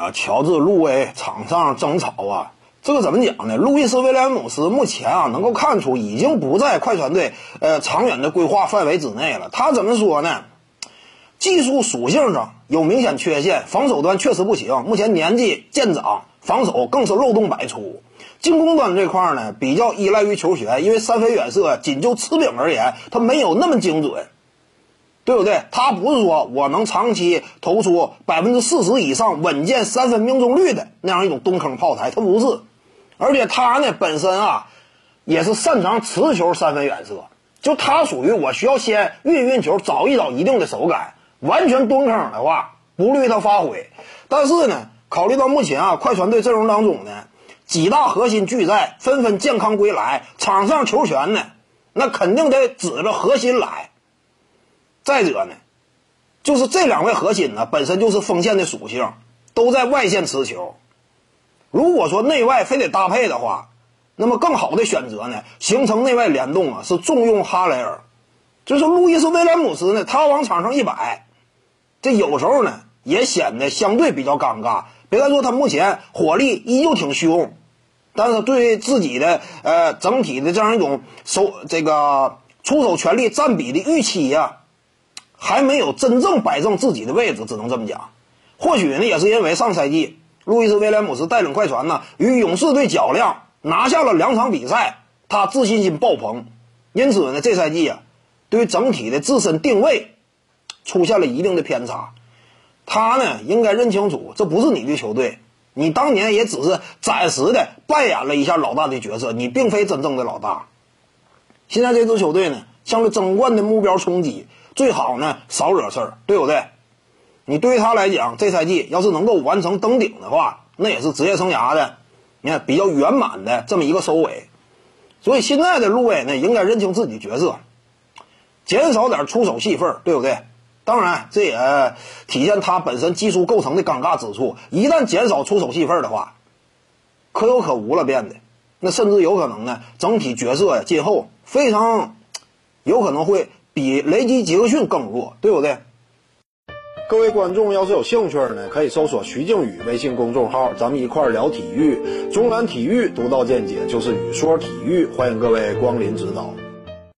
啊，乔治、路威场上争吵啊，这个怎么讲呢？路易斯·威廉姆斯目前啊，能够看出已经不在快船队呃长远的规划范围之内了。他怎么说呢？技术属性上有明显缺陷，防守端确实不行。目前年纪渐长，防守更是漏洞百出。进攻端这块呢，比较依赖于球权，因为三分远射仅就吃饼而言，他没有那么精准。对不对？他不是说我能长期投出百分之四十以上稳健三分命中率的那样一种蹲坑炮台，他不是。而且他呢本身啊，也是擅长持球三分远射，就他属于我需要先运运球，找一找一定的手感。完全蹲坑的话，不利于他发挥。但是呢，考虑到目前啊，快船队阵容当中呢，几大核心俱在，纷纷健康归来，场上球权呢，那肯定得指着核心来。再者呢，就是这两位核心呢，本身就是锋线的属性，都在外线持球。如果说内外非得搭配的话，那么更好的选择呢，形成内外联动啊，是重用哈雷尔。就是路易斯威廉姆斯呢，他往场上一摆，这有时候呢也显得相对比较尴尬。别看说他目前火力依旧挺凶，但是对自己的呃整体的这样一种手这个出手权力占比的预期呀。还没有真正摆正自己的位置，只能这么讲。或许呢，也是因为上赛季路易斯威廉姆斯带领快船呢与勇士队较量，拿下了两场比赛，他自信心爆棚。因此呢，这赛季啊，对于整体的自身定位出现了一定的偏差。他呢，应该认清楚，这不是你的球队。你当年也只是暂时的扮演了一下老大的角色，你并非真正的老大。现在这支球队呢，向着争冠的目标冲击。最好呢，少惹事儿，对不对？你对于他来讲，这赛季要是能够完成登顶的话，那也是职业生涯的，你看比较圆满的这么一个收尾。所以现在的路威呢，应该认清自己角色，减少点出手戏份，对不对？当然，这也体现他本身技术构成的尴尬之处。一旦减少出手戏份的话，可有可无了，变得那甚至有可能呢，整体角色，今后非常有可能会。比雷吉杰克逊更弱，对不对？各位观众要是有兴趣呢，可以搜索徐静宇微信公众号，咱们一块儿聊体育。中南体育独到见解就是语说体育，欢迎各位光临指导。